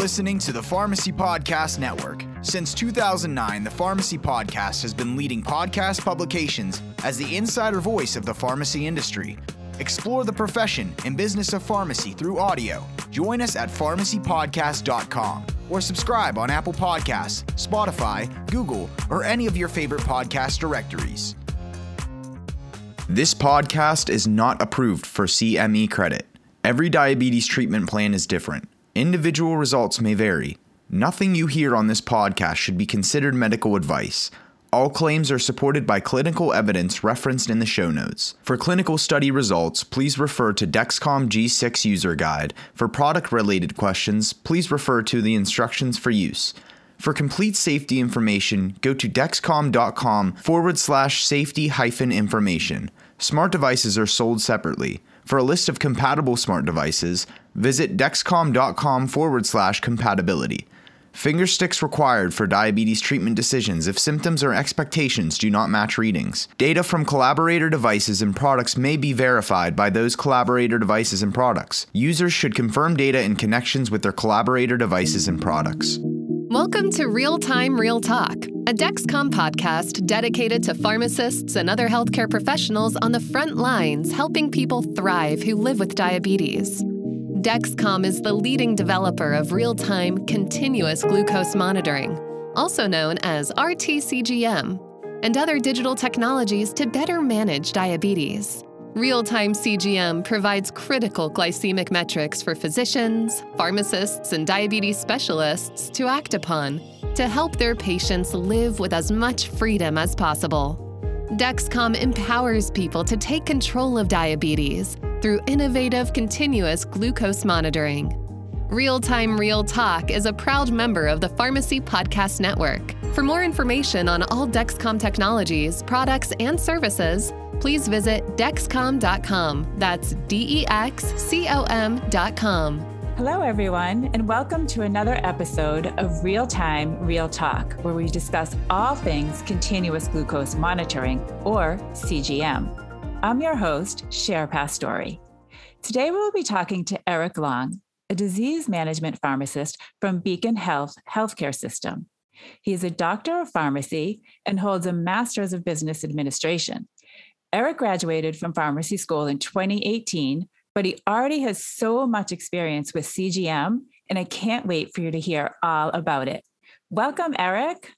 listening to the Pharmacy Podcast Network. Since 2009, the Pharmacy Podcast has been leading podcast publications as the insider voice of the pharmacy industry. Explore the profession and business of pharmacy through audio. Join us at pharmacypodcast.com or subscribe on Apple Podcasts, Spotify, Google, or any of your favorite podcast directories. This podcast is not approved for CME credit. Every diabetes treatment plan is different. Individual results may vary. Nothing you hear on this podcast should be considered medical advice. All claims are supported by clinical evidence referenced in the show notes. For clinical study results, please refer to Dexcom G6 user guide. For product related questions, please refer to the instructions for use. For complete safety information, go to dexcom.com forward slash safety hyphen information. Smart devices are sold separately. For a list of compatible smart devices, visit dexcom.com forward slash compatibility. Finger sticks required for diabetes treatment decisions if symptoms or expectations do not match readings. Data from collaborator devices and products may be verified by those collaborator devices and products. Users should confirm data in connections with their collaborator devices and products. Welcome to Real Time Real Talk, a Dexcom podcast dedicated to pharmacists and other healthcare professionals on the front lines helping people thrive who live with diabetes. Dexcom is the leading developer of real time continuous glucose monitoring, also known as RTCGM, and other digital technologies to better manage diabetes. Real time CGM provides critical glycemic metrics for physicians, pharmacists, and diabetes specialists to act upon to help their patients live with as much freedom as possible. Dexcom empowers people to take control of diabetes through innovative continuous glucose monitoring. Real Time Real Talk is a proud member of the Pharmacy Podcast Network. For more information on all Dexcom technologies, products, and services, please visit dexcom.com. That's D E X C O M.com. Hello, everyone, and welcome to another episode of Real Time Real Talk, where we discuss all things continuous glucose monitoring, or CGM. I'm your host, Cher Pastori. Today, we'll be talking to Eric Long, a disease management pharmacist from Beacon Health Healthcare System. He is a doctor of pharmacy and holds a master's of business administration. Eric graduated from pharmacy school in 2018, but he already has so much experience with CGM, and I can't wait for you to hear all about it. Welcome, Eric.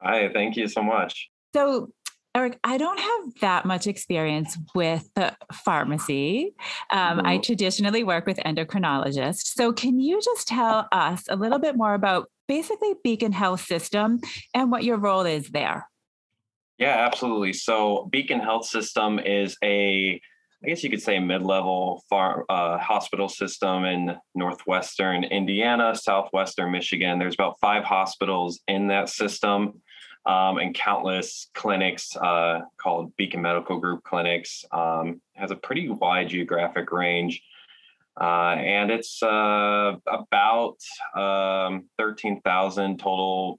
Hi, thank you so much. So, Eric, I don't have that much experience with pharmacy. Um, I mm-hmm. traditionally work with endocrinologists. So, can you just tell us a little bit more about basically Beacon Health System and what your role is there? Yeah, absolutely. So, Beacon Health System is a I guess you could say mid-level far, uh, hospital system in northwestern Indiana, southwestern Michigan. There's about five hospitals in that system um, and countless clinics uh, called Beacon Medical Group clinics. Um, has a pretty wide geographic range. Uh, and it's uh, about um, 13,000 total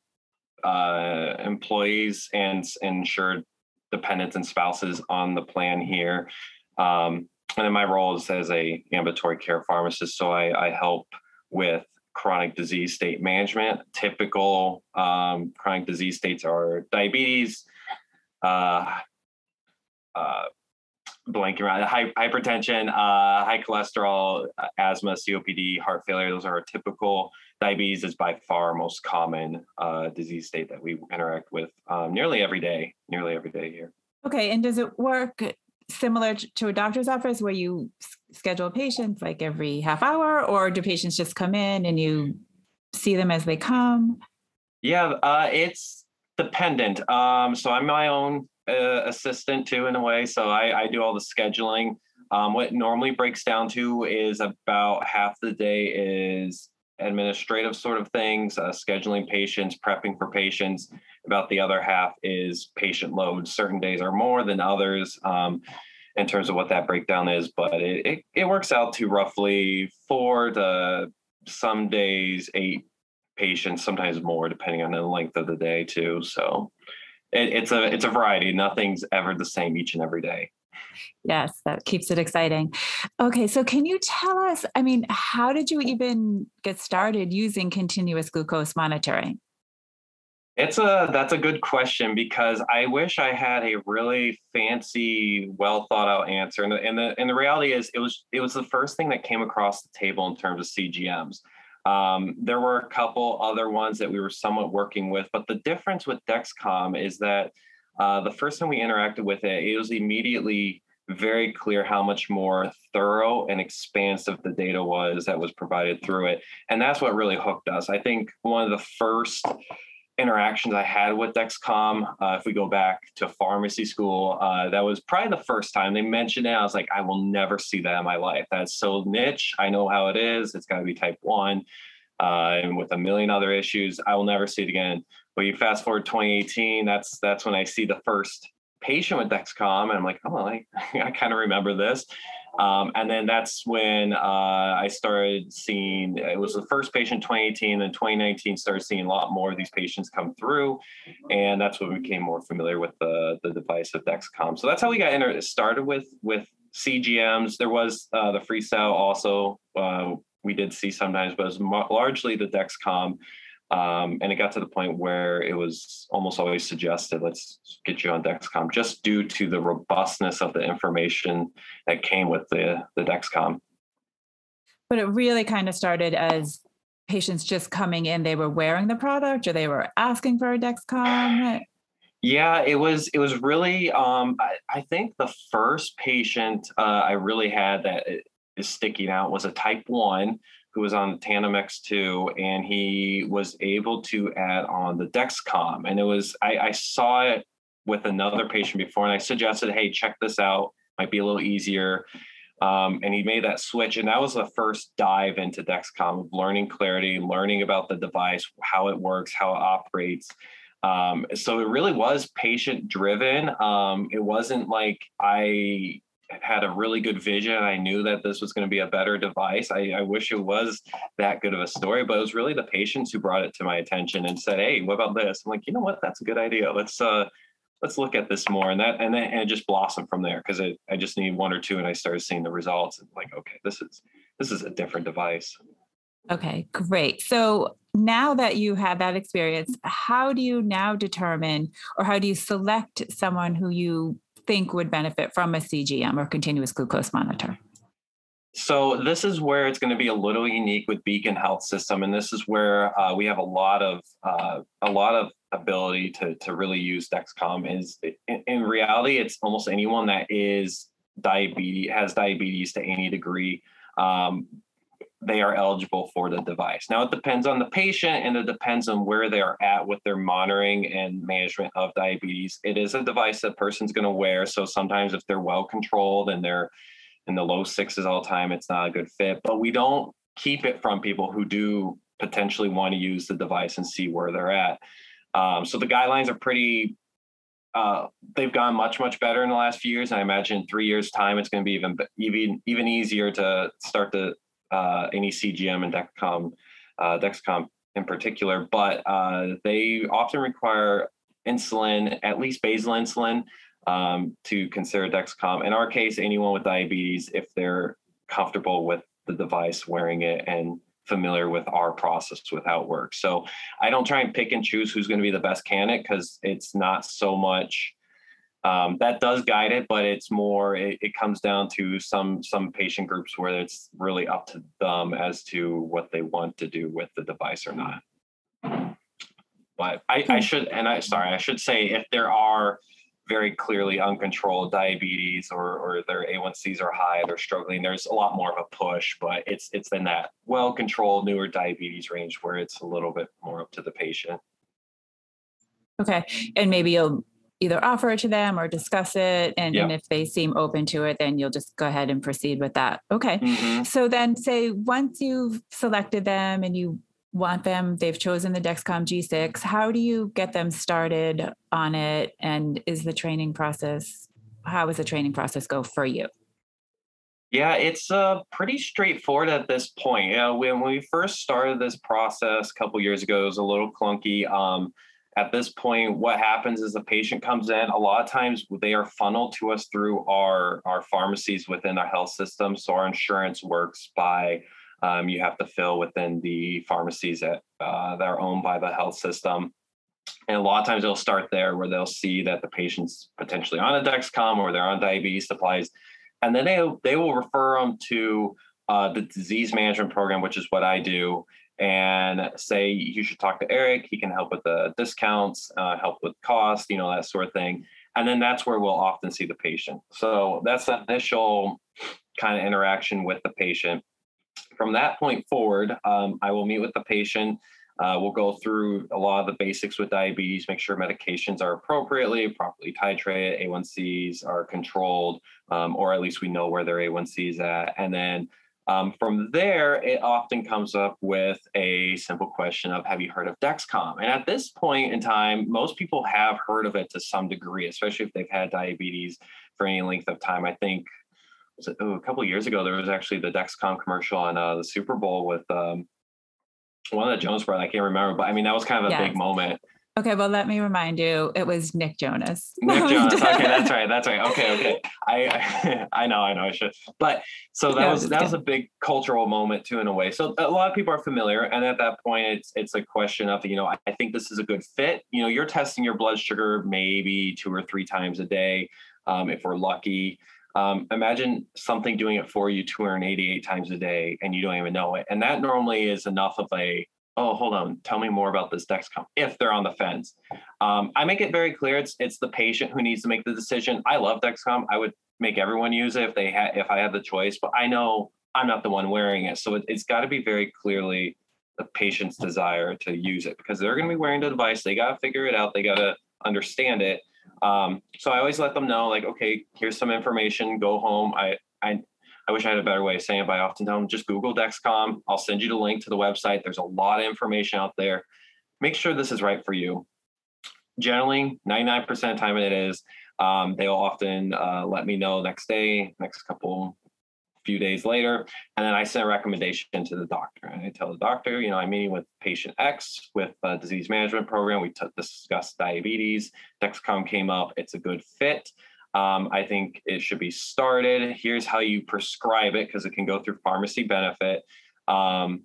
uh, employees and insured dependents and spouses on the plan here. Um, and then my role is as a ambulatory care pharmacist. So I, I help with chronic disease state management. Typical um, chronic disease states are diabetes, uh, uh, blanking around hypertension, uh, high cholesterol, uh, asthma, COPD, heart failure. Those are our typical. Diabetes is by far most common uh, disease state that we interact with um, nearly every day, nearly every day here. Okay, and does it work similar to a doctor's office where you schedule patients like every half hour, or do patients just come in and you see them as they come? Yeah, uh, it's dependent. Um, so I'm my own uh, assistant too, in a way. So I, I do all the scheduling. Um, what normally breaks down to is about half the day is administrative sort of things, uh, scheduling patients, prepping for patients. About the other half is patient load. Certain days are more than others um, in terms of what that breakdown is, but it, it, it works out to roughly four to some days eight patients, sometimes more, depending on the length of the day too. So it, it's a it's a variety. Nothing's ever the same each and every day. Yes, that keeps it exciting. Okay, so can you tell us? I mean, how did you even get started using continuous glucose monitoring? It's a that's a good question because I wish I had a really fancy, well thought out answer. And the, and the and the reality is, it was it was the first thing that came across the table in terms of CGMs. Um, there were a couple other ones that we were somewhat working with, but the difference with Dexcom is that uh, the first time we interacted with it, it was immediately very clear how much more thorough and expansive the data was that was provided through it. And that's what really hooked us. I think one of the first interactions I had with Dexcom, uh, if we go back to pharmacy school, uh, that was probably the first time they mentioned it. I was like, I will never see that in my life. That's so niche. I know how it is. It's got to be type one. Uh, and with a million other issues, I will never see it again. But you fast forward 2018, that's that's when I see the first patient with Dexcom, and I'm like, oh, I, I kind of remember this. Um, and then that's when uh, I started seeing it was the first patient 2018, and 2019 started seeing a lot more of these patients come through, and that's when we became more familiar with the the device of Dexcom. So that's how we got inter- started with with CGMs. There was uh, the Freestyle also uh, we did see sometimes, but it was mo- largely the Dexcom. Um, and it got to the point where it was almost always suggested, let's get you on Dexcom, just due to the robustness of the information that came with the, the Dexcom. But it really kind of started as patients just coming in, they were wearing the product or they were asking for a Dexcom. Yeah, it was it was really um, I, I, think the first patient uh, I really had that is sticking out was a type one who was on Tandem X2, and he was able to add on the Dexcom. And it was, I, I saw it with another patient before, and I suggested, hey, check this out. Might be a little easier. Um, and he made that switch. And that was the first dive into Dexcom, of learning clarity, learning about the device, how it works, how it operates. Um, so it really was patient driven. Um, it wasn't like I had a really good vision. I knew that this was going to be a better device. I, I, wish it was that good of a story, but it was really the patients who brought it to my attention and said, "Hey, what about this?" I'm like, you know what? That's a good idea. Let's uh, let's look at this more. And that and then and it just blossomed from there because I just need one or two, and I started seeing the results. And like, okay, this is this is a different device. Okay, great. So now that you have that experience, how do you now determine or how do you select someone who you think would benefit from a CGM or continuous glucose monitor? So this is where it's going to be a little unique with Beacon Health System, and this is where uh, we have a lot of uh, a lot of ability to to really use Dexcom. Is in, in reality, it's almost anyone that is diabetes has diabetes to any degree. Um, they are eligible for the device. Now, it depends on the patient and it depends on where they are at with their monitoring and management of diabetes. It is a device that person's going to wear. So sometimes if they're well controlled and they're in the low sixes all the time, it's not a good fit. But we don't keep it from people who do potentially want to use the device and see where they're at. Um, so the guidelines are pretty uh, they've gone much much better in the last few years. And I imagine three years time, it's going to be even even even easier to start to uh, any CGM and Dexcom, uh, Dexcom in particular, but uh, they often require insulin, at least basal insulin, um, to consider Dexcom. In our case, anyone with diabetes, if they're comfortable with the device, wearing it, and familiar with our process with how it works. So I don't try and pick and choose who's going to be the best candidate because it's not so much um, that does guide it, but it's more it, it, comes down to some some patient groups where it's really up to them as to what they want to do with the device or not. But I, I should and I sorry I should say if there are very clearly uncontrolled diabetes or, or their A1Cs are high, they're struggling. There's a lot more of a push, but it's it's in that well controlled newer diabetes range where it's a little bit more up to the patient. Okay, and maybe you'll either offer it to them or discuss it. And, yeah. and, if they seem open to it, then you'll just go ahead and proceed with that. Okay. Mm-hmm. So then, say once you've selected them and you want them, they've chosen the Dexcom G6, how do you get them started on it? And is the training process, how does the training process go for you? Yeah, it's uh, pretty straightforward at this point. Yeah, when we first started this process a couple years ago, it was a little clunky. Um, at this point, what happens is the patient comes in. A lot of times they are funneled to us through our, our pharmacies within our health system. So our insurance works by um, you have to fill within the pharmacies that, uh, that are owned by the health system. And a lot of times they'll start there where they'll see that the patient's potentially on a Dexcom or they're on diabetes supplies. And then they, they will refer them to uh, the disease management program, which is what I do and say you should talk to Eric. He can help with the discounts, uh, help with cost, you know, that sort of thing. And then that's where we'll often see the patient. So that's the initial kind of interaction with the patient. From that point forward, um, I will meet with the patient. Uh, we'll go through a lot of the basics with diabetes, make sure medications are appropriately, properly titrated, A1Cs are controlled, um, or at least we know where their A1C is at. And then um, from there, it often comes up with a simple question of Have you heard of Dexcom? And at this point in time, most people have heard of it to some degree, especially if they've had diabetes for any length of time. I think it, oh, a couple years ago, there was actually the Dexcom commercial on uh, the Super Bowl with um, one of the Jones brothers. I can't remember, but I mean, that was kind of a big moment. Okay, well, let me remind you, it was Nick Jonas. Nick Jonas. Okay, that's right. That's right. Okay, okay. I I know, I know, I should. But so that no, was that kidding. was a big cultural moment too, in a way. So a lot of people are familiar, and at that point, it's it's a question of you know, I think this is a good fit. You know, you're testing your blood sugar maybe two or three times a day, um, if we're lucky. Um, imagine something doing it for you 288 times a day, and you don't even know it. And that normally is enough of a oh, hold on, tell me more about this Dexcom if they're on the fence. Um, I make it very clear it's it's the patient who needs to make the decision. I love Dexcom. I would make everyone use it if they had if I had the choice, but I know I'm not the one wearing it, so it, it's got to be very clearly the patient's desire to use it because they're going to be wearing the device. They got to figure it out. They got to understand it. Um, so I always let them know, like, okay, here's some information. Go home. I I I wish I had a better way of saying it, but I often tell them just Google Dexcom. I'll send you the link to the website. There's a lot of information out there. Make sure this is right for you. Generally, 99% of the time it is. Um, they'll often uh, let me know next day, next couple few days later, and then I send a recommendation to the doctor. And I tell the doctor, you know, I'm meeting with patient X with a disease management program. We t- discussed diabetes. Dexcom came up. It's a good fit. Um, I think it should be started. Here's how you prescribe it because it can go through pharmacy benefit. Um,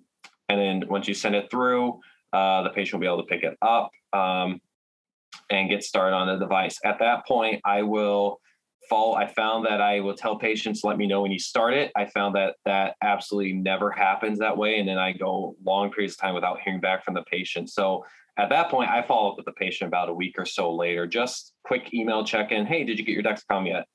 and then once you send it through, uh, the patient will be able to pick it up um, and get started on the device. At that point, I will follow. I found that I will tell patients, let me know when you start it. I found that that absolutely never happens that way. And then I go long periods of time without hearing back from the patient. So at that point, I follow up with the patient about a week or so later, just quick email check in. Hey, did you get your Dexcom yet?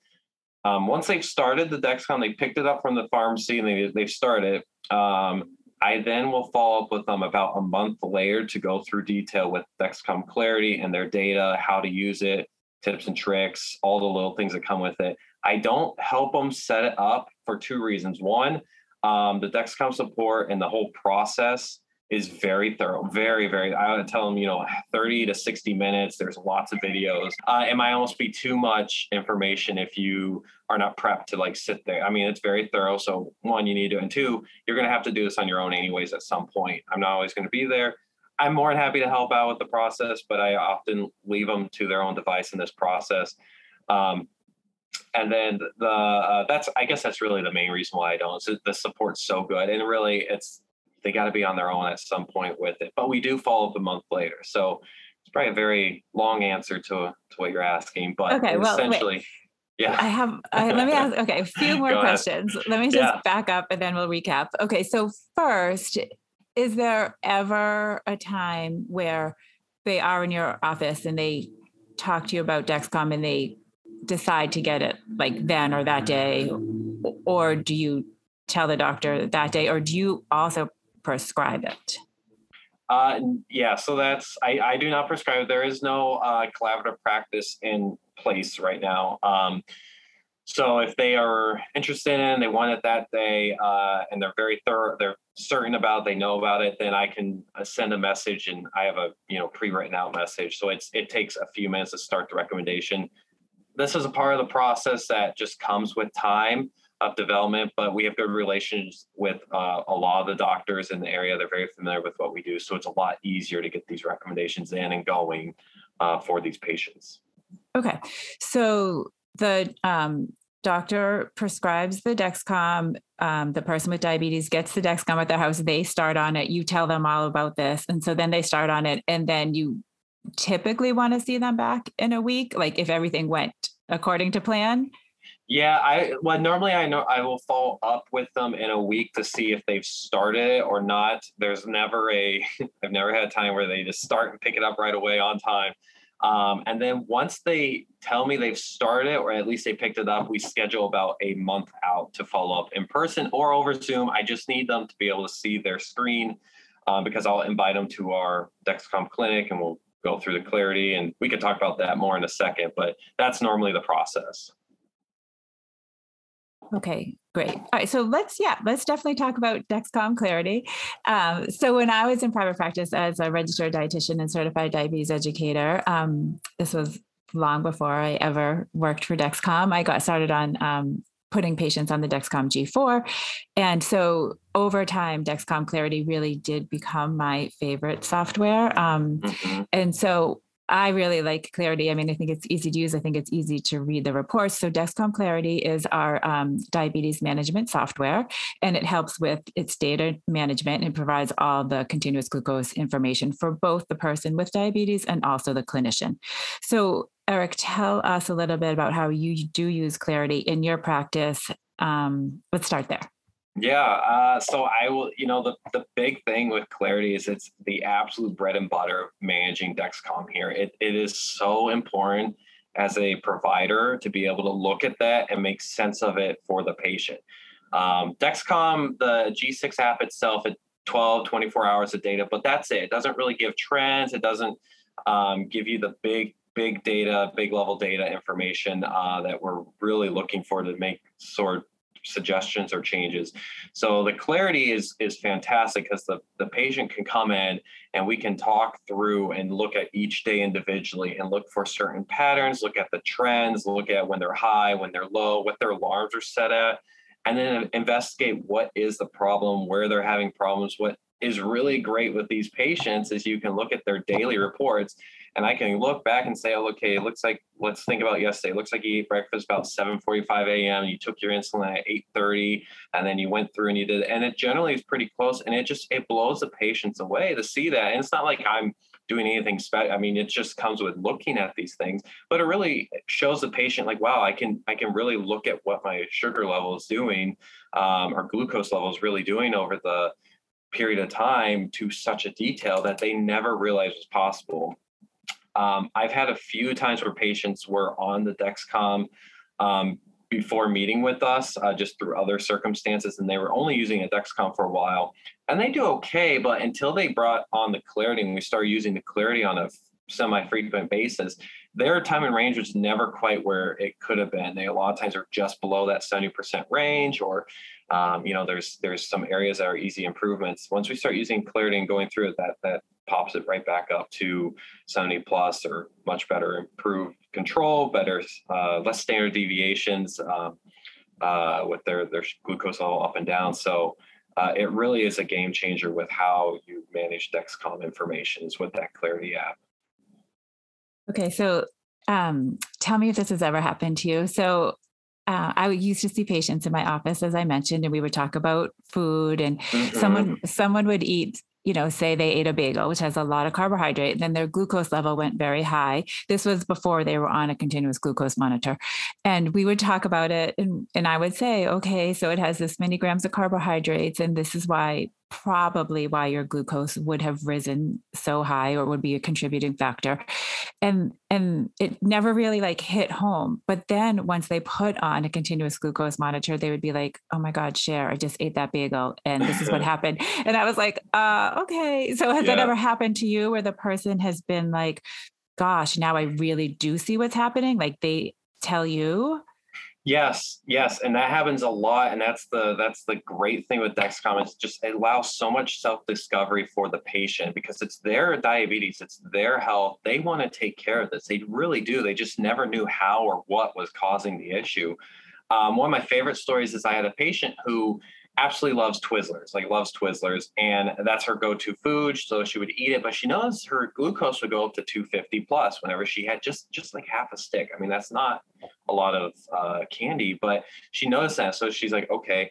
Um, once they've started the Dexcom, they picked it up from the pharmacy and they, they've started. Um, I then will follow up with them about a month later to go through detail with Dexcom Clarity and their data, how to use it, tips and tricks, all the little things that come with it. I don't help them set it up for two reasons. One, um, the Dexcom support and the whole process is very thorough, very, very. I would tell them, you know, 30 to 60 minutes. There's lots of videos. Uh, it might almost be too much information if you are not prepped to like sit there. I mean, it's very thorough. So one, you need to, and two, you're going to have to do this on your own anyways at some point. I'm not always going to be there. I'm more than happy to help out with the process, but I often leave them to their own device in this process. Um, and then the uh, that's I guess that's really the main reason why I don't. So the support's so good, and really it's they got to be on their own at some point with it. But we do follow up a month later. So it's probably a very long answer to, to what you're asking. But okay, well, essentially, wait. yeah. I have, I, let me ask, okay, a few more questions. Let me just yeah. back up and then we'll recap. Okay, so first, is there ever a time where they are in your office and they talk to you about Dexcom and they decide to get it like then or that day? Or do you tell the doctor that day, or do you also prescribe it? Uh, yeah, so that's I, I do not prescribe. There is no uh, collaborative practice in place right now. Um, so if they are interested in, they want it that day, uh, and they're very thorough, they're certain about, they know about it, then I can uh, send a message, and I have a you know pre-written out message. So it's it takes a few minutes to start the recommendation. This is a part of the process that just comes with time. Of development, but we have good relations with uh, a lot of the doctors in the area. They're very familiar with what we do, so it's a lot easier to get these recommendations in and going uh, for these patients. Okay, so the um, doctor prescribes the Dexcom. Um, the person with diabetes gets the Dexcom at their house. They start on it. You tell them all about this, and so then they start on it, and then you typically want to see them back in a week, like if everything went according to plan. Yeah, I well normally I know I will follow up with them in a week to see if they've started or not. There's never a I've never had a time where they just start and pick it up right away on time. Um, and then once they tell me they've started or at least they picked it up, we schedule about a month out to follow up in person or over Zoom. I just need them to be able to see their screen um, because I'll invite them to our Dexcom clinic and we'll go through the clarity. And we can talk about that more in a second, but that's normally the process. Okay, great. All right, so let's yeah, let's definitely talk about Dexcom Clarity. Um, so when I was in private practice as a registered dietitian and certified diabetes educator, um, this was long before I ever worked for Dexcom. I got started on um, putting patients on the Dexcom G4, and so over time, Dexcom Clarity really did become my favorite software. Um, mm-hmm. And so I really like Clarity. I mean, I think it's easy to use. I think it's easy to read the reports. So Dexcom Clarity is our um, diabetes management software, and it helps with its data management and provides all the continuous glucose information for both the person with diabetes and also the clinician. So Eric, tell us a little bit about how you do use Clarity in your practice. Um, let's start there. Yeah. Uh, so I will, you know, the, the big thing with Clarity is it's the absolute bread and butter of managing Dexcom here. It, it is so important as a provider to be able to look at that and make sense of it for the patient. Um, Dexcom, the G6 app itself, at 12, 24 hours of data, but that's it. It doesn't really give trends. It doesn't um, give you the big, big data, big level data information uh, that we're really looking for to make sort suggestions or changes. So the clarity is is fantastic because the, the patient can come in and we can talk through and look at each day individually and look for certain patterns, look at the trends, look at when they're high, when they're low, what their alarms are set at, and then investigate what is the problem, where they're having problems, what is really great with these patients is you can look at their daily reports and I can look back and say, oh, okay, it looks like let's think about yesterday. It looks like you ate breakfast about 7:45 a.m. You took your insulin at 8:30, and then you went through and you did, and it generally is pretty close. And it just it blows the patients away to see that. And it's not like I'm doing anything special. I mean, it just comes with looking at these things, but it really shows the patient like, wow, I can I can really look at what my sugar level is doing, um, or glucose level is really doing over the period of time to such a detail that they never realized was possible. Um, I've had a few times where patients were on the Dexcom um, before meeting with us, uh, just through other circumstances, and they were only using a Dexcom for a while, and they do okay. But until they brought on the Clarity, and we started using the Clarity on a semi-frequent basis, their time in range was never quite where it could have been. They a lot of times are just below that 70% range, or um, you know, there's there's some areas that are easy improvements. Once we start using Clarity and going through it, that that pops it right back up to 70 plus or much better improved control, better, uh, less standard deviations um, uh, with their, their glucose level up and down. So uh, it really is a game changer with how you manage Dexcom information is with that Clarity app. Okay, so um, tell me if this has ever happened to you. So uh, I used to see patients in my office, as I mentioned, and we would talk about food, and mm-hmm. someone someone would eat you know, say they ate a bagel, which has a lot of carbohydrate, then their glucose level went very high. This was before they were on a continuous glucose monitor. And we would talk about it. And, and I would say, okay, so it has this many grams of carbohydrates, and this is why probably why your glucose would have risen so high or would be a contributing factor. And and it never really like hit home. But then once they put on a continuous glucose monitor they would be like oh my god Cher i just ate that bagel and this is what happened. And i was like uh okay. So has yeah. that ever happened to you where the person has been like gosh now i really do see what's happening? Like they tell you Yes, yes, and that happens a lot, and that's the that's the great thing with Dexcom. is just it allows so much self discovery for the patient because it's their diabetes, it's their health. They want to take care of this. They really do. They just never knew how or what was causing the issue. Um, one of my favorite stories is I had a patient who absolutely loves Twizzlers, like loves Twizzlers, and that's her go-to food. So she would eat it, but she knows her glucose would go up to 250 plus whenever she had just just like half a stick. I mean, that's not a lot of uh, candy, but she noticed that, so she's like, okay,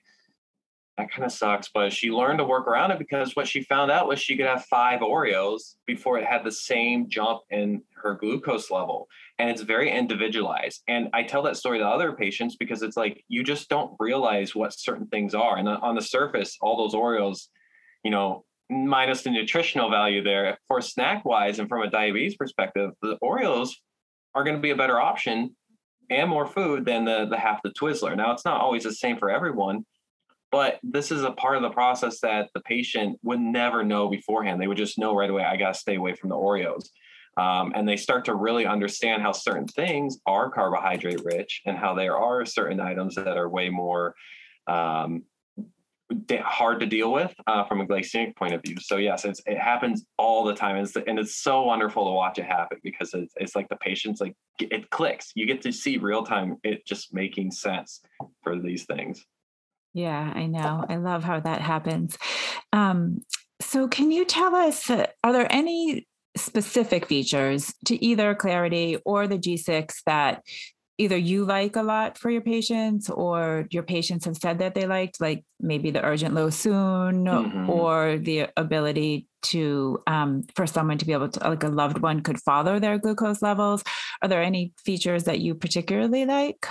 that kind of sucks. But she learned to work around it because what she found out was she could have five Oreos before it had the same jump in her glucose level. And it's very individualized. And I tell that story to other patients because it's like you just don't realize what certain things are. And on the surface, all those Oreos, you know, minus the nutritional value there for snack wise and from a diabetes perspective, the Oreos are going to be a better option and more food than the the half the Twizzler. Now it's not always the same for everyone, but this is a part of the process that the patient would never know beforehand. They would just know right away, I got to stay away from the Oreos. Um, and they start to really understand how certain things are carbohydrate rich and how there are certain items that are way more um, hard to deal with uh, from a glycemic point of view. So yes, it happens all the time, it's, and it's so wonderful to watch it happen because it's, it's like the patient's like it clicks. You get to see real time it just making sense for these things. Yeah, I know. I love how that happens. Um, so, can you tell us uh, are there any specific features to either Clarity or the G6 that either you like a lot for your patients or your patients have said that they liked, like maybe the urgent low soon mm-hmm. or the ability to um, for someone to be able to like a loved one could follow their glucose levels are there any features that you particularly like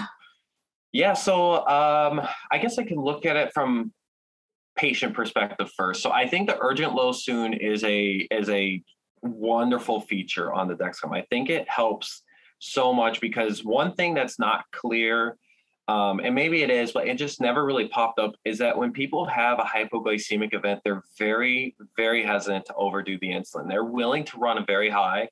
yeah, so um, I guess I can look at it from patient perspective first. So I think the urgent low soon is a is a wonderful feature on the Dexcom. I think it helps so much because one thing that's not clear, um, and maybe it is, but it just never really popped up, is that when people have a hypoglycemic event, they're very, very hesitant to overdo the insulin. They're willing to run a very high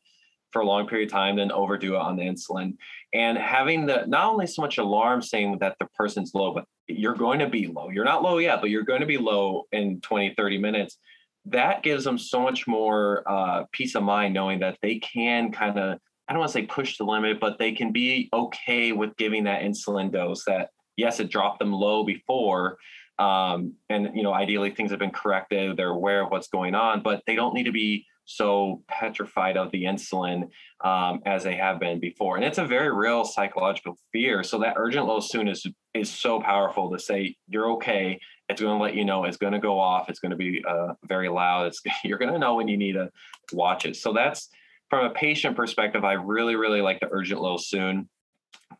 for a long period of time, then overdo it on the insulin. And having the not only so much alarm saying that the person's low, but you're going to be low. You're not low yet, but you're going to be low in 20, 30 minutes. That gives them so much more uh, peace of mind knowing that they can kind of, I don't want to say push the limit, but they can be okay with giving that insulin dose that, yes, it dropped them low before. Um, and, you know, ideally things have been corrected. They're aware of what's going on, but they don't need to be so petrified of the insulin um, as they have been before. And it's a very real psychological fear. So that urgent low soon is is so powerful to say you're okay. It's going to let you know it's going to go off. It's going to be uh, very loud. It's you're going to know when you need to watch it. So that's from a patient perspective. I really really like the urgent low soon.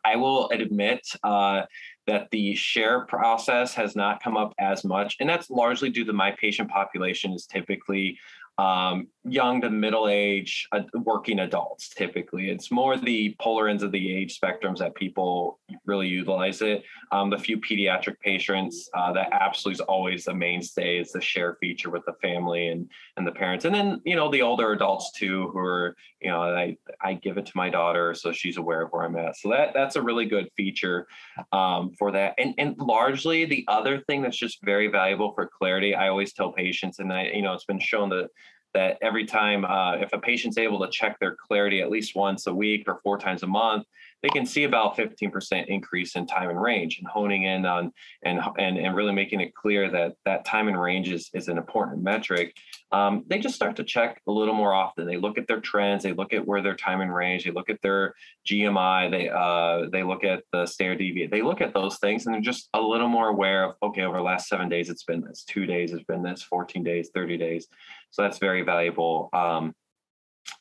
I will admit uh, that the share process has not come up as much, and that's largely due to my patient population is typically um, young to middle age uh, working adults typically. It's more the polar ends of the age spectrums that people really utilize it. Um, the few pediatric patients uh, that absolutely is always the mainstay is the share feature with the family and and the parents. And then you know the older adults too who are you know i i give it to my daughter so she's aware of where i'm at. So that that's a really good feature um, for that. And and largely the other thing that's just very valuable for clarity i always tell patients and i you know it's been shown that that every time uh, if a patient's able to check their clarity at least once a week or four times a month they can see about 15% increase in time in range and honing in on and and, and really making it clear that that time in range is, is an important metric. Um, they just start to check a little more often. They look at their trends. They look at where their time in range they look at their gmi they uh, they look at the standard deviate they look at those things and they're just a little more aware of okay over the last seven days it's been this two days it's been this 14 days 30 days so that's very valuable um,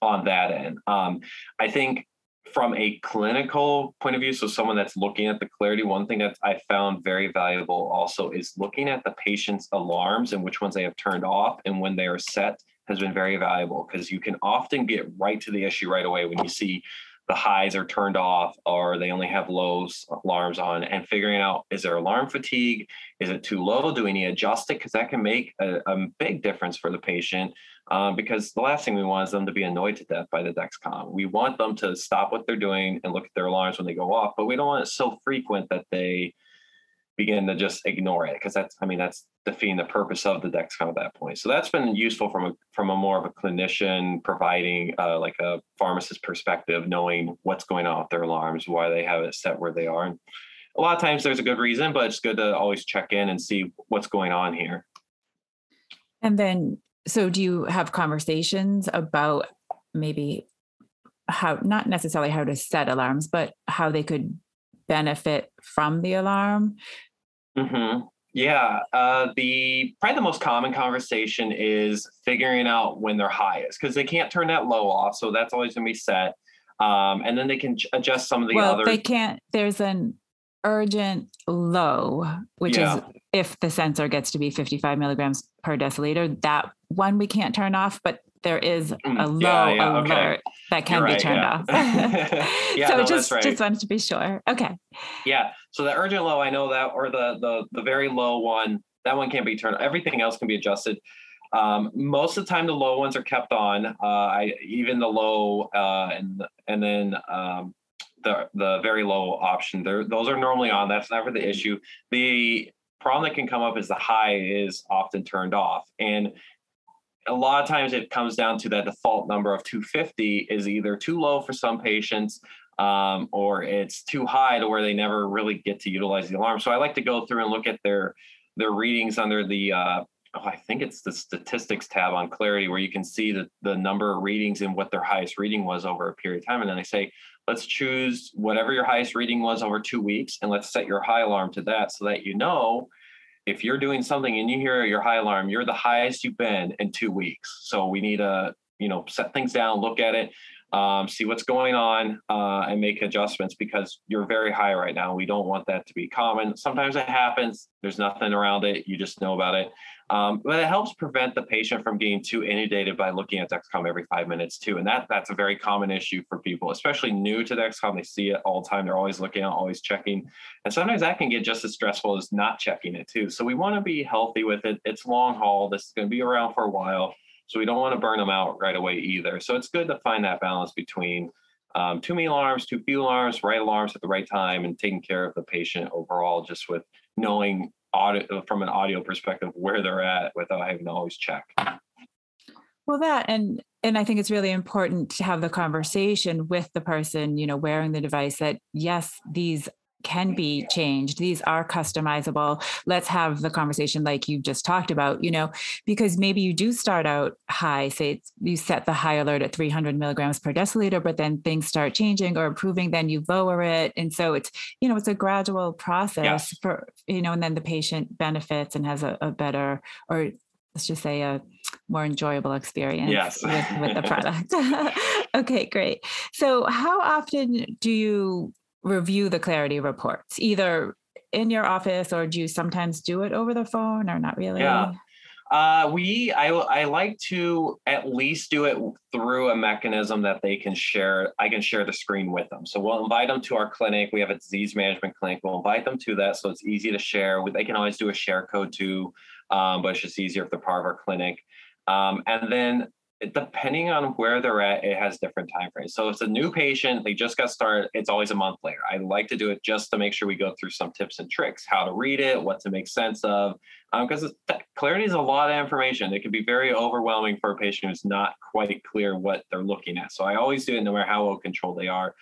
on that end. Um, i think from a clinical point of view, so someone that's looking at the clarity, one thing that I found very valuable also is looking at the patient's alarms and which ones they have turned off and when they are set has been very valuable because you can often get right to the issue right away when you see the highs are turned off or they only have lows alarms on and figuring out is there alarm fatigue? Is it too low? Do we need to adjust it because that can make a, a, big difference for the patient um, because the last thing we want is them to be annoyed to death by the dexcom. We want them to stop what they're doing and look at their alarms when they go off but we don't want it so frequent that they begin to just ignore it because that's i mean that's defeating the purpose of the dexcom at that point so that's been useful from a from a more of a clinician providing uh, like a pharmacist perspective knowing what's going on with their alarms why they have it set where they are and a lot of times there's a good reason, but it's good to always check in and see what's going on here. And then, so do you have conversations about maybe how, not necessarily how to set alarms, but how they could benefit from the alarm? Mm-hmm. Yeah, uh, the probably the most common conversation is figuring out when they're highest because they can't turn that low off, so that's always going to be set. Um, and then they can adjust some of the well, other. they can't. There's an urgent low, which Yeah. is if the sensor gets to be 55 milligrams per deciliter. That one we can't turn off, but there is a Mm, low yeah, yeah, okay. alert that can You're be turned yeah. off. Yeah, so no, just right. just wanted to be sure. Okay. Yeah. So the urgent low, I know that, or the the the very low one, that one can't be turned. Everything else can be adjusted. Um, most of the time, the low ones are kept on. Uh, I even the low uh, and and then um, the the very low option. There, those are normally on. That's never the issue. The problem that can come up is the high is often turned off, and a lot of times it comes down to that default number of 250 is either too low for some patients um, or it's too high to where they never really get to utilize the alarm. So I like to go through and look at their their readings under the uh, oh, I think it's the statistics tab on Clarity where you can see the the number of readings and what their highest reading was over a period of time. And then I say, let's choose whatever your highest reading was over two weeks, and let's set your high alarm to that so that you know if you're doing something and you hear your high alarm, you're the highest you've been in two weeks. So we need to, you know, set things down, look at it, um, see what's going on, uh, and make adjustments because you're very high right now. We don't want that to be common. Sometimes it happens. There's nothing around it. You just know about it. Um, but it helps prevent the patient from getting too inundated by looking at Dexcom every five minutes too. And that that's a very common issue for people, especially new to Dexcom. They see it all the time. They're always looking always checking. And sometimes that can get just as stressful as not checking it too. So we want to be healthy with it. It's long haul. This is going to be around for a while. So we don't want to burn them out right away either. So it's good to find that balance between um, too many alarms, too few alarms, right alarms at the right time, and taking care of the patient overall, just with knowing audio from an audio perspective where they're at without having to always check. Well, that and and I think it's really important to have the conversation with the person, you know, wearing the device that yes, these can be changed. These are customizable. Let's have the conversation like you just talked about, you know, because maybe you do start out high, say it's, you set the high alert at 300 milligrams per deciliter, but then things start changing or improving, then you lower it. And so it's, you know, it's a gradual process Yes. for, you know, and then the patient benefits and has a, a better, or let's just say a more enjoyable experience Yes. with, with the product. okay, great. So how often do you review the clarity reports, either in your office or do you sometimes do it over the phone or not really? Yeah. Uh, we, I, I like to at least do it through a mechanism that they can share. I can share the screen with them. So we'll invite them to our clinic. We have a disease management clinic. We'll invite them to that, so it's easy to share. They can always do a share code too, um, but it's just easier if they're part of our clinic. Um, and then depending on where they're at, it has different time frames. So if it's a new patient, they just got started, it's always a month later. I like to do it just to make sure we go through some tips and tricks, how to read it, what to make sense of, because it's clarity is a lot of information. It can be very overwhelming for a patient who's not quite clear what they're looking at. So I always do it no matter how well controlled they are.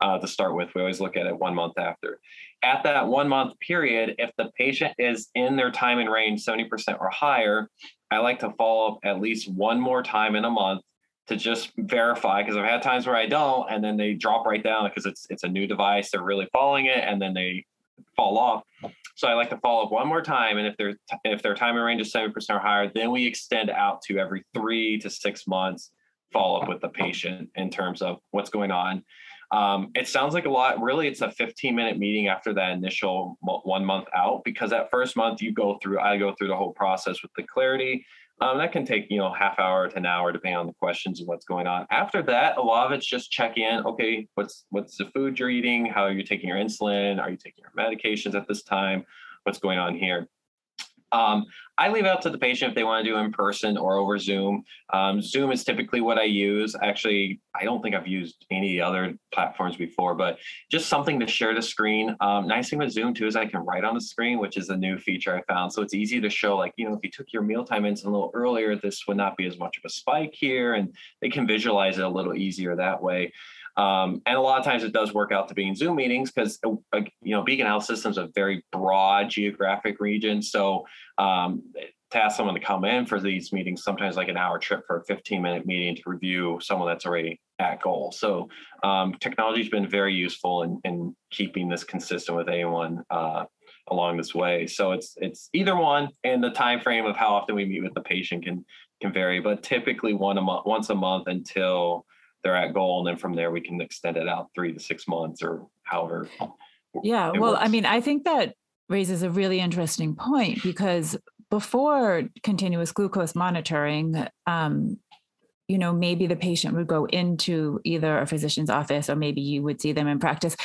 Uh, to start with, we always look at it one month after. At that one month period, if the patient is in their time in range 70% or higher, I like to follow up at least one more time in a month to just verify because I've had times where I don't and then they drop right down because it's it's a new device, they're really following it and then they fall off. So I like to follow up one more time and if their if their time in range is 70% or higher, then we extend out to every 3 to 6 months follow up with the patient in terms of what's going on. Um, it sounds like a lot. Really, it's a 15 minute meeting after that initial one month out because that first month you go through, I go through the whole process with the clarity. Um, that can take, you know, half hour to an hour depending on the questions and what's going on. After that, a lot of it's just check in. Okay, what's what's the food you're eating? How are you taking your insulin? Are you taking your medications at this time? What's going on here? Um, I leave out to the patient if they want to do in person or over Zoom. Um, Zoom is typically what I use. Actually, I don't think I've used any other platforms before, but just something to share the screen. Um, nice thing with Zoom too is I can write on the screen, which is a new feature I found. So it's easy to show, like, you know, if you took your mealtime insulin a little earlier, this would not be as much of a spike here, and they can visualize it a little easier that way. Um, and a lot of times it does work out to being Zoom meetings because uh, you know Beacon Health Systems a very broad geographic region. So um, to ask someone to come in for these meetings, sometimes like an hour trip for a 15 minute meeting to review someone that's already at goal. So um, technology has been very useful in, in keeping this consistent with anyone uh, along this way. So it's it's either one, and the time frame of how often we meet with the patient can can vary, but typically one a month, once a month until they're at goal, and then from there we can extend it out three to six months or however. Yeah, well, works. I mean, I think that raises a really interesting point because before continuous glucose monitoring, um, you know, maybe the patient would go into either a physician's office or maybe you would see them in practice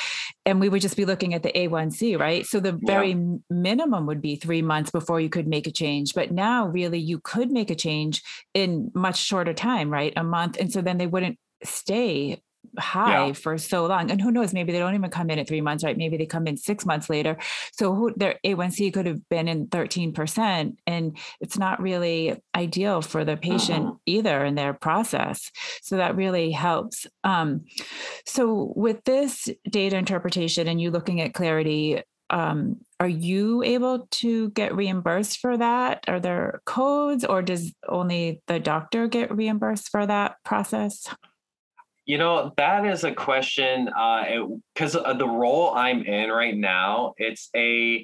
and we would just be looking at the A1C, right? So the very yeah. minimum would be three months before you could make a change. But now, really, you could make a change in much shorter time, right? A month. And so then they wouldn't stay high yeah. for so long. And who knows, maybe they don't even come in at three months, right? Maybe they come in six months later. So who, their A1C could have been in 13%. And it's not really ideal for the patient uh-huh. either in their process. So that really helps. Um, so with this data interpretation and you looking at clarity, um, are you able to get reimbursed for that? Are there codes or does only the doctor get reimbursed for that process? You know, that is a question because uh, the role I'm in right now, it's a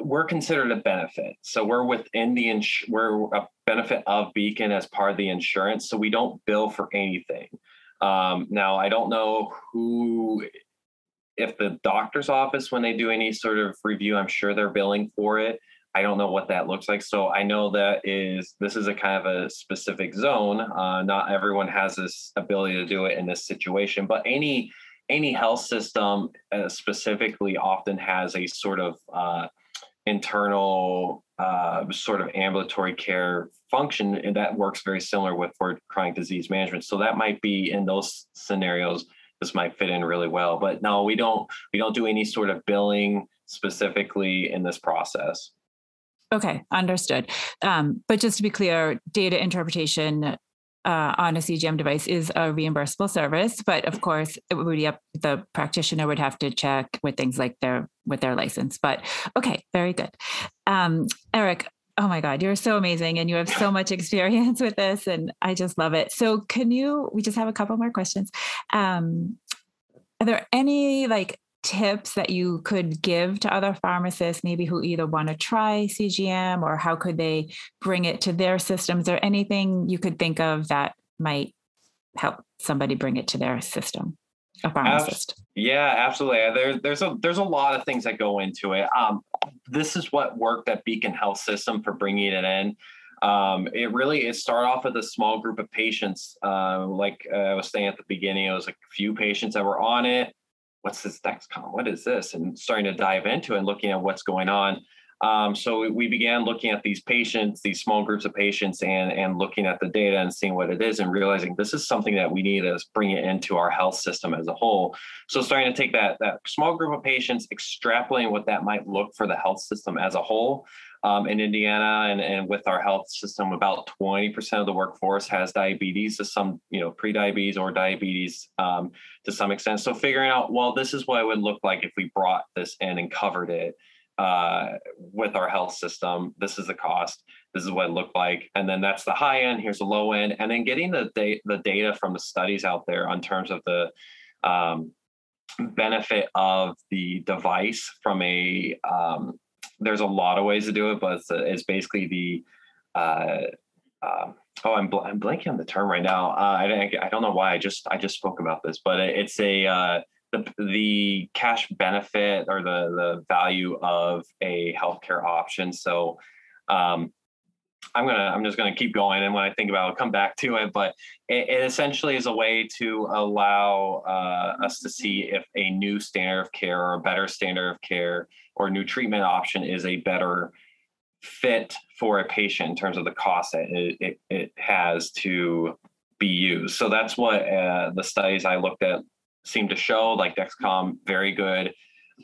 we're considered a benefit. So we're within the ins- we're a benefit of Beacon as part of the insurance. So we don't bill for anything. Um, now I don't know who if the doctor's office when they do any sort of review, I'm sure they're billing for it. I don't know what that looks like. So I know that is this is a kind of a specific zone. Uh, not everyone has this ability to do it in this situation, but any any health system uh, specifically often has a sort of uh, internal uh, sort of ambulatory care function and that works very similar with for chronic disease management. So that might be in those scenarios this might fit in really well. But no, we don't we don't do any sort of billing specifically in this process. Okay, understood. Um, but just to be clear, data interpretation uh, on a CGM device is a reimbursable service, but of course, it would be up the practitioner would have to check with things like their with their license. But okay, very good. Um, Eric, oh my God, you're so amazing, and you have so much experience with this, and I just love it. So, can you? We just have a couple more questions. Um, are there any like tips that you could give to other pharmacists, maybe who either want to try CGM or how could they bring it to their systems or anything you could think of that might help somebody bring it to their system? A pharmacist. yeah, absolutely. There, there's a there's a lot of things that go into it. Um, this is what worked at Beacon Health System for bringing it in. Um, it really it started off with a small group of patients. Uh, like uh, I was saying at the beginning, it was a few patients that were on it what's this Dexcom? What is this? And starting to dive into and looking at what's going on. Um, so we began looking at these patients, these small groups of patients, and and looking at the data and seeing what it is, and realizing this is something that we need to bring it into our health system as a whole. So starting to take that that small group of patients, extrapolating what that might look for the health system as a whole, um, in Indiana and, and with our health system, about 20% of the workforce has diabetes to some, you know, pre-diabetes or diabetes um, to some extent. So figuring out, well, this is what it would look like if we brought this in and covered it uh, with our health system. This is the cost. This is what it looked like. And then that's the high end. Here's the low end. And then getting the, da- the data from the studies out there on terms of the um, benefit of the device from a um, there's a lot of ways to do it, but it's, it's basically the uh, uh, oh, I'm bl- I'm blanking on the term right now. Uh, I I don't know why. I just I just spoke about this, but it's a uh, the the cash benefit or the the value of a healthcare option. So. Um, I'm gonna I'm just gonna keep going, and when I think about, it, I'll come back to it. But it, it essentially is a way to allow uh, us to see if a new standard of care or a better standard of care or new treatment option is a better fit for a patient in terms of the cost that it, it, it has to be used. So that's what uh, the studies I looked at seem to show. Like Dexcom, very good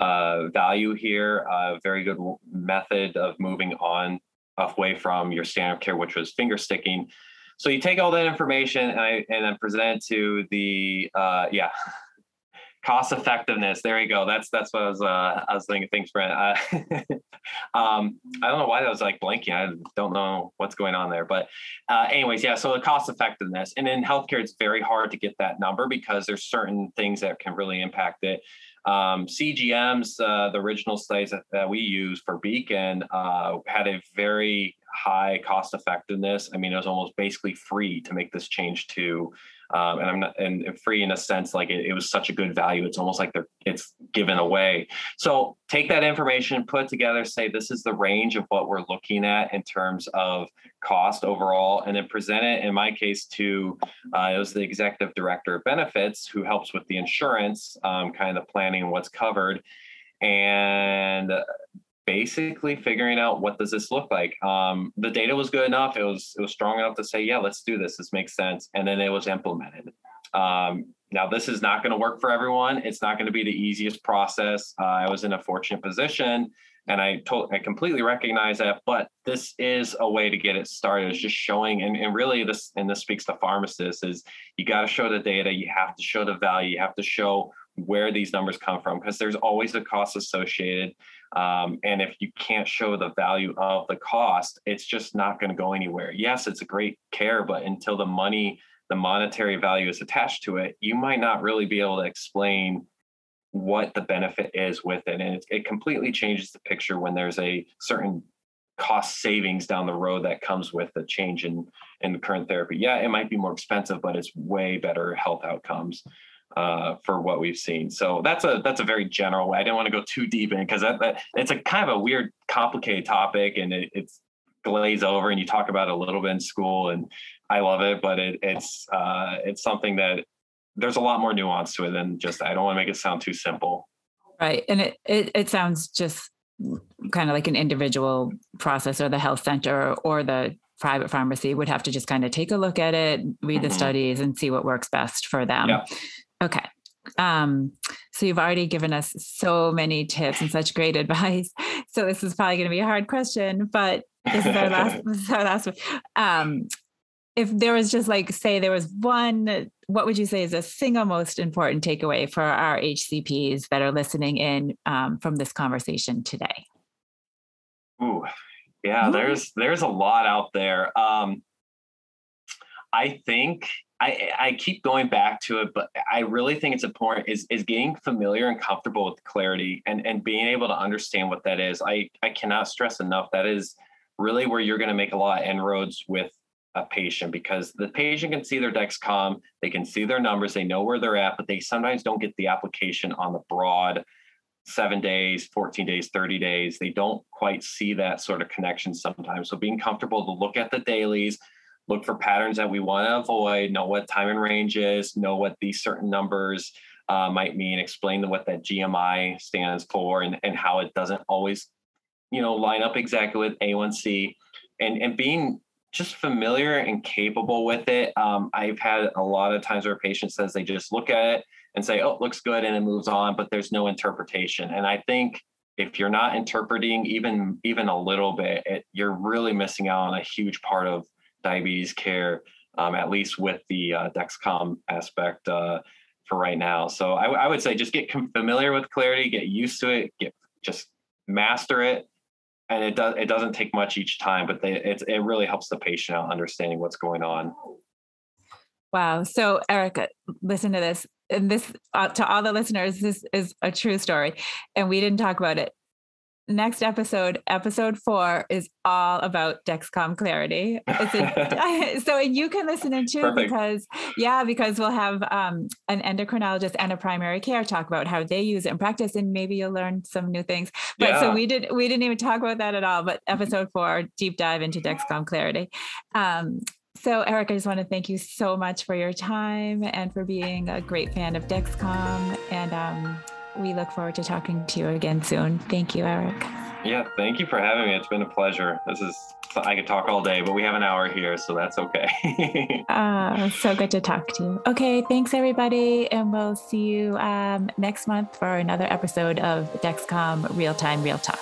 uh, value here, uh, very good method of moving on away from your standard care, which was finger sticking. so you take all that information and I and then present it to the uh, yeah cost effectiveness. There you go. That's that's what I was uh, I was thinking. Thanks, Brent. Uh, um, I don't know why that was like blanking. I don't know what's going on there. But uh, anyways, yeah. So the cost effectiveness, and in healthcare, it's very hard to get that number because there's certain things that can really impact it. Um, CGMs, uh, the original studies that, that, we use for Beacon, uh, had a very high cost effectiveness. I mean, it was almost basically free to make this change to um, and I'm not and free in a sense like it, it, was such a good value. It's almost like they're it's given away. So take that information, put together, say this is the range of what we're looking at in terms of cost overall, and then present it. In my case, to uh, it was the executive director of benefits who helps with the insurance, um, kind of planning what's covered, and basically figuring out what does this look like. Um, the data was good enough; it was it was strong enough to say, yeah, let's do this. This makes sense, and then it was implemented. Um, now, this is not going to work for everyone. It's not going to be the easiest process. Uh, I was in a fortunate position, and I told I completely recognize that. But this is a way to get it started. It's just showing, and, and really this and this speaks to pharmacists is you got to show the data. You have to show the value. You have to show where these numbers come from because there's always a cost associated. Um, and if you can't show the value of the cost, it's just not going to go anywhere. Yes, it's a great care, but until the money, the monetary value is attached to it, you might not really be able to explain what the benefit is with it. And it, it completely changes the picture when there's a certain cost savings down the road that comes with the change in in current therapy. Yeah, it might be more expensive, but it's way better health outcomes uh, for what we've seen. So that's a that's a very general way. I didn't want to go too deep in because that, that, it's a kind of a weird, complicated topic, and it, it's glaze over. And you talk about it a little bit in school, and I love it, but it, it's uh, it's something that there's a lot more nuance to it than just. I don't want to make it sound too simple. Right, and it it, it sounds just kind of like an individual process, or the health center, or the private pharmacy would have to just kind of take a look at it, read mm-hmm. the studies, and see what works best for them. Yeah. Okay. Um, so you've already given us so many tips and such great advice. So this is probably going to be a hard question, but this is our last. this is our last one. Um, if there was just like, say, there was one, what would you say is the single most important takeaway for our HCPs that are listening in um, from this conversation today? Ooh, yeah, Ooh. there's there's a lot out there. Um, I think I, I keep going back to it, but I really think it's important is is getting familiar and comfortable with clarity and and being able to understand what that is. I I cannot stress enough that is really where you're going to make a lot of inroads with a patient because the patient can see their Dexcom, they can see their numbers, they know where they're at, but they sometimes don't get the application on the broad seven days, 14 days, 30 days. They don't quite see that sort of connection sometimes. So being comfortable to look at the dailies, look for patterns that we want to avoid, know what time in range is, know what these certain numbers uh, might mean, explain what that GMI stands for and, and how it doesn't always, you know, line up exactly with A1C and, and being just familiar and capable with it. Um, I've had a lot of times where a patient says they just look at it and say, oh, it looks good, and it moves on, but there's no interpretation. And I think if you're not interpreting even even a little bit, it, you're really missing out on a huge part of diabetes care, um, at least with the uh, Dexcom aspect uh, for right now. So I, I, would say just get familiar with Clarity, get used to it, get just master it, and it does it doesn't take much each time, but they, it it really helps the patient out understanding what's going on. Wow. So Erica, listen to this. And this uh, to all the listeners, this is a true story, and we didn't talk about it next episode, episode four, is all about Dexcom Clarity. A, so and you can listen in too Perfect. because yeah, because we'll have um, an endocrinologist and a primary care talk about how they use it in practice, and maybe you'll learn some new things. But yeah. so we did we didn't even talk about that at all. But episode four, deep dive into Dexcom Clarity. Um, so, Eric, I just want to thank you so much for your time and for being a great fan of Dexcom. And um, we look forward to talking to you again soon. Thank you, Eric. Yeah, thank you for having me. It's been a pleasure. This is I could talk all day, but we have an hour here, so that's okay. uh, so good to talk to you. Okay, thanks everybody, and we'll see you um, next month for another episode of Dexcom Real Time Real Talk.